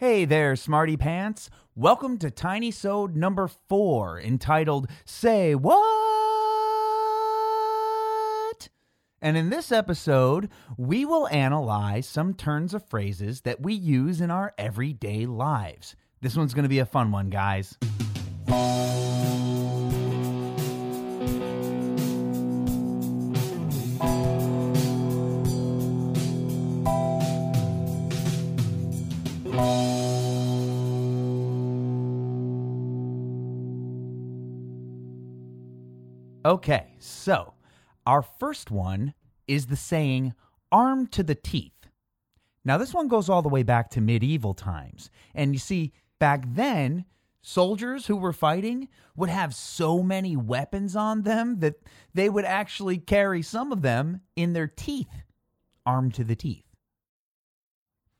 Hey there, Smarty Pants. Welcome to Tiny Sode number four, entitled Say What? And in this episode, we will analyze some turns of phrases that we use in our everyday lives. This one's going to be a fun one, guys. Okay, so our first one is the saying armed to the teeth. Now, this one goes all the way back to medieval times. And you see, back then, soldiers who were fighting would have so many weapons on them that they would actually carry some of them in their teeth, armed to the teeth.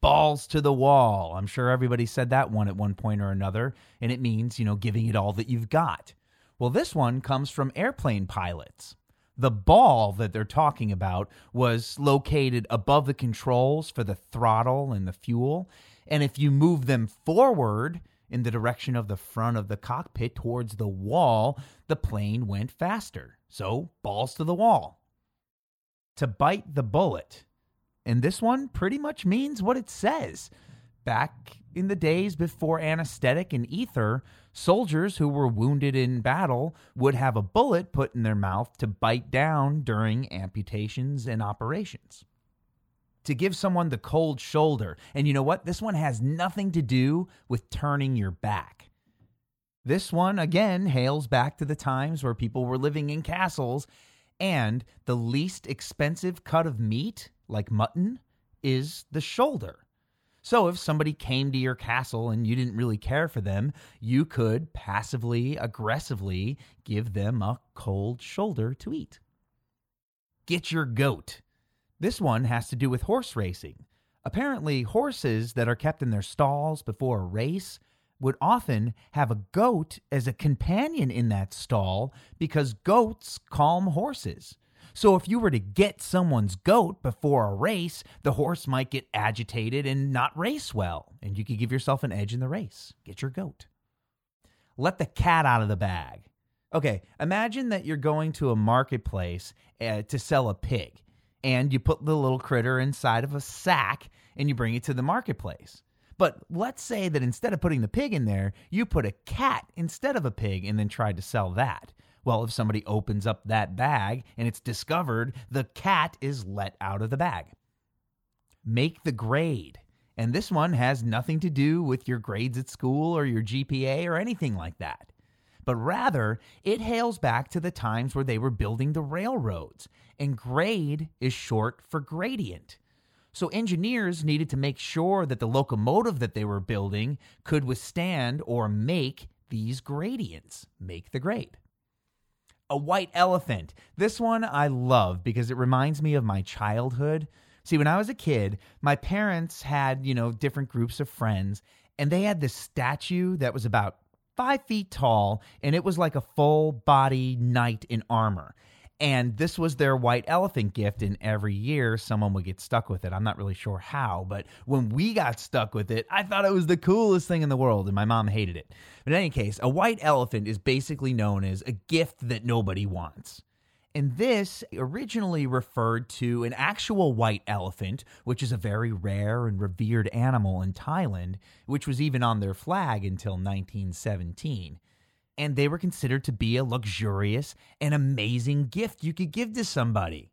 Balls to the wall. I'm sure everybody said that one at one point or another. And it means, you know, giving it all that you've got. Well, this one comes from airplane pilots. The ball that they're talking about was located above the controls for the throttle and the fuel. And if you move them forward in the direction of the front of the cockpit towards the wall, the plane went faster. So, balls to the wall. To bite the bullet. And this one pretty much means what it says. Back in the days before anesthetic and ether, soldiers who were wounded in battle would have a bullet put in their mouth to bite down during amputations and operations. To give someone the cold shoulder. And you know what? This one has nothing to do with turning your back. This one, again, hails back to the times where people were living in castles, and the least expensive cut of meat, like mutton, is the shoulder. So if somebody came to your castle and you didn't really care for them, you could passively, aggressively give them a cold shoulder to eat. Get your goat. This one has to do with horse racing. Apparently, horses that are kept in their stalls before a race would often have a goat as a companion in that stall because goats calm horses. So if you were to get someone's goat before a race, the horse might get agitated and not race well, and you could give yourself an edge in the race. Get your goat. Let the cat out of the bag. Okay, imagine that you're going to a marketplace uh, to sell a pig, and you put the little critter inside of a sack and you bring it to the marketplace. But let's say that instead of putting the pig in there, you put a cat instead of a pig and then tried to sell that. Well, if somebody opens up that bag and it's discovered, the cat is let out of the bag. Make the grade. And this one has nothing to do with your grades at school or your GPA or anything like that. But rather, it hails back to the times where they were building the railroads, and grade is short for gradient. So engineers needed to make sure that the locomotive that they were building could withstand or make these gradients, make the grade a white elephant. This one I love because it reminds me of my childhood. See, when I was a kid, my parents had, you know, different groups of friends, and they had this statue that was about five feet tall, and it was like a full body knight in armor. And this was their white elephant gift, and every year someone would get stuck with it. I'm not really sure how, but when we got stuck with it, I thought it was the coolest thing in the world, and my mom hated it. But in any case, a white elephant is basically known as a gift that nobody wants. And this originally referred to an actual white elephant, which is a very rare and revered animal in Thailand, which was even on their flag until 1917 and they were considered to be a luxurious and amazing gift you could give to somebody.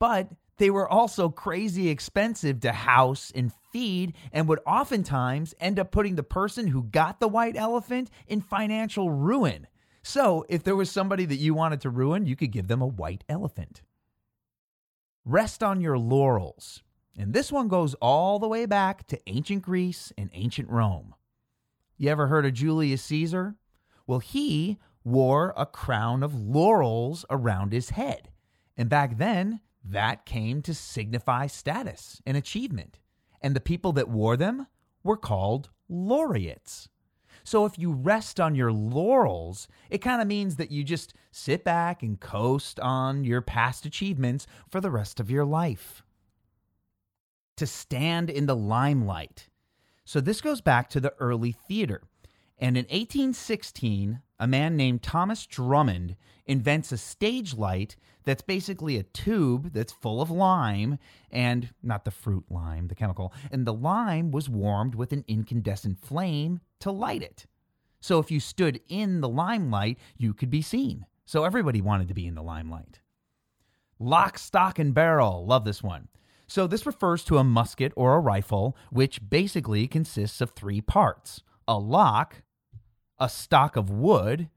But they were also crazy expensive to house and feed and would oftentimes end up putting the person who got the white elephant in financial ruin. So, if there was somebody that you wanted to ruin, you could give them a white elephant. Rest on your laurels. And this one goes all the way back to ancient Greece and ancient Rome. You ever heard of Julius Caesar? Well, he wore a crown of laurels around his head. And back then, that came to signify status and achievement. And the people that wore them were called laureates. So if you rest on your laurels, it kind of means that you just sit back and coast on your past achievements for the rest of your life. To stand in the limelight. So this goes back to the early theater. And in 1816, a man named Thomas Drummond invents a stage light that's basically a tube that's full of lime and not the fruit lime, the chemical. And the lime was warmed with an incandescent flame to light it. So if you stood in the limelight, you could be seen. So everybody wanted to be in the limelight. Lock, stock, and barrel. Love this one. So this refers to a musket or a rifle, which basically consists of three parts a lock, a stock of wood,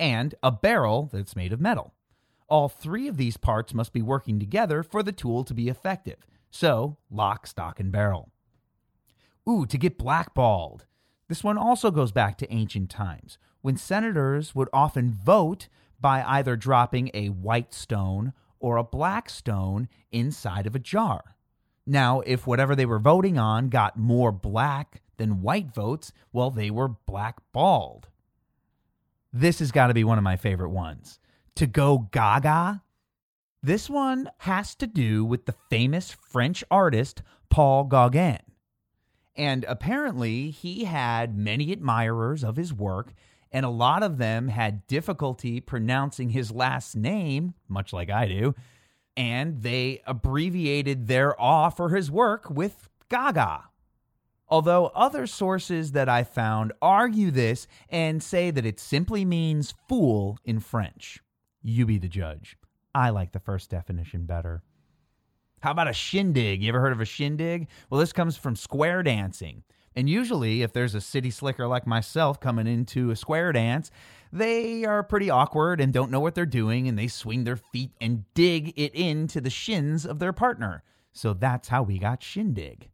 and a barrel that's made of metal. All three of these parts must be working together for the tool to be effective. So, lock, stock, and barrel. Ooh, to get blackballed. This one also goes back to ancient times when senators would often vote by either dropping a white stone or a black stone inside of a jar. Now, if whatever they were voting on got more black than white votes, well, they were blackballed. This has got to be one of my favorite ones. To go gaga? This one has to do with the famous French artist Paul Gauguin. And apparently, he had many admirers of his work, and a lot of them had difficulty pronouncing his last name, much like I do, and they abbreviated their awe for his work with Gaga. Although other sources that I found argue this and say that it simply means fool in French. You be the judge. I like the first definition better. How about a shindig? You ever heard of a shindig? Well, this comes from square dancing. And usually, if there's a city slicker like myself coming into a square dance, they are pretty awkward and don't know what they're doing, and they swing their feet and dig it into the shins of their partner. So that's how we got shindig.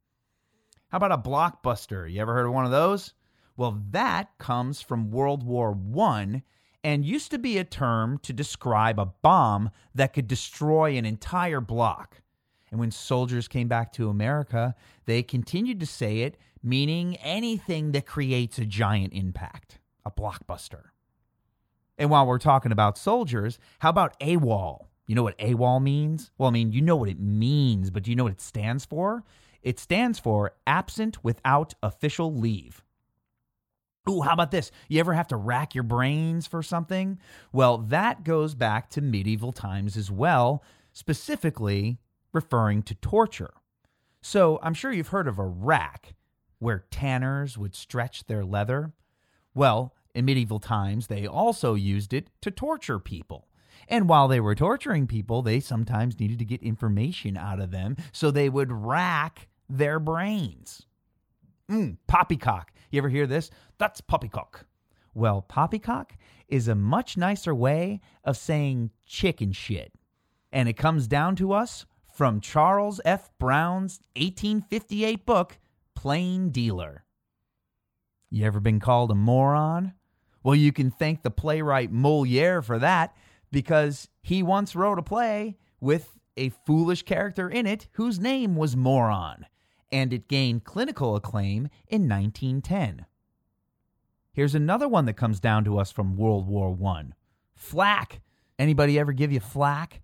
How about a blockbuster? You ever heard of one of those? Well, that comes from World War I and used to be a term to describe a bomb that could destroy an entire block. And when soldiers came back to America, they continued to say it, meaning anything that creates a giant impact, a blockbuster. And while we're talking about soldiers, how about AWOL? You know what AWOL means? Well, I mean, you know what it means, but do you know what it stands for? It stands for absent without official leave. Ooh, how about this? You ever have to rack your brains for something? Well, that goes back to medieval times as well, specifically referring to torture. So I'm sure you've heard of a rack where tanners would stretch their leather. Well, in medieval times, they also used it to torture people. And while they were torturing people, they sometimes needed to get information out of them, so they would rack their brains. Mm, poppycock. You ever hear this? That's poppycock. Well, poppycock is a much nicer way of saying chicken shit. And it comes down to us from Charles F. Browne's 1858 book, Plain Dealer. You ever been called a moron? Well, you can thank the playwright Moliere for that because he once wrote a play with a foolish character in it whose name was Moron, and it gained clinical acclaim in 1910. Here's another one that comes down to us from World War I. Flak. Anybody ever give you flak?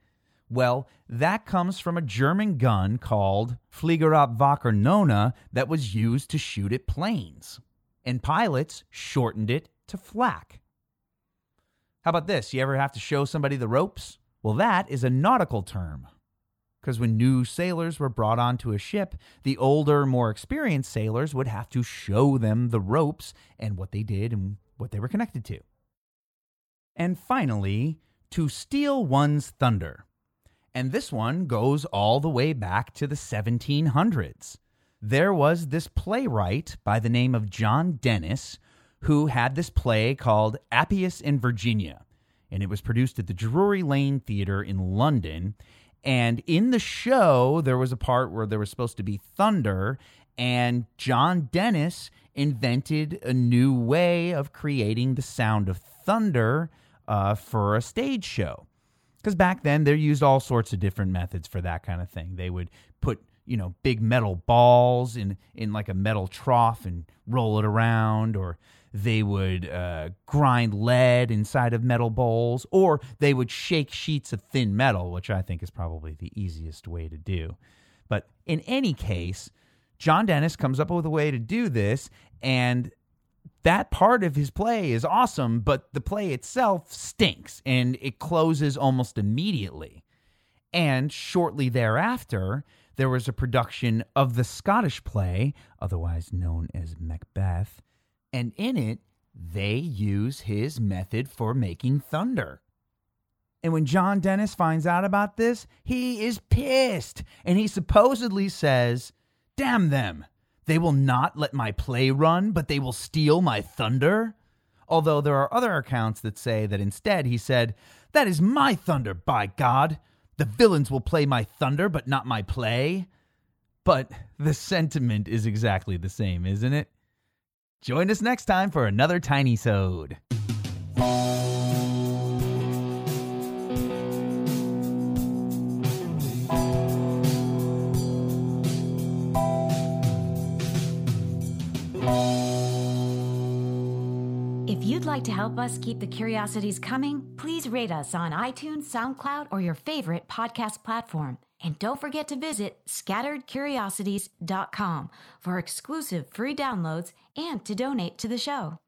Well, that comes from a German gun called Fliegerabwehrkanone that was used to shoot at planes. And pilots shortened it to flak. How about this? You ever have to show somebody the ropes? Well, that is a nautical term. Because when new sailors were brought onto a ship, the older, more experienced sailors would have to show them the ropes and what they did and what they were connected to. And finally, to steal one's thunder. And this one goes all the way back to the 1700s. There was this playwright by the name of John Dennis who had this play called Appius and Virginia. And it was produced at the Drury Lane Theater in London. And in the show, there was a part where there was supposed to be thunder, and John Dennis invented a new way of creating the sound of thunder uh, for a stage show. Because back then, they used all sorts of different methods for that kind of thing. They would put you know big metal balls in in like a metal trough and roll it around or they would uh, grind lead inside of metal bowls, or they would shake sheets of thin metal, which I think is probably the easiest way to do. But in any case, John Dennis comes up with a way to do this, and that part of his play is awesome, but the play itself stinks and it closes almost immediately. And shortly thereafter, there was a production of the Scottish play, otherwise known as Macbeth, and in it, they use his method for making thunder. And when John Dennis finds out about this, he is pissed. And he supposedly says, Damn them. They will not let my play run, but they will steal my thunder. Although there are other accounts that say that instead he said, That is my thunder, by God. The villains will play my thunder, but not my play. But the sentiment is exactly the same, isn't it? Join us next time for another Tiny Sode. If you'd like to help us keep the curiosities coming, please rate us on iTunes, SoundCloud, or your favorite podcast platform. And don't forget to visit scatteredcuriosities.com for exclusive free downloads and to donate to the show.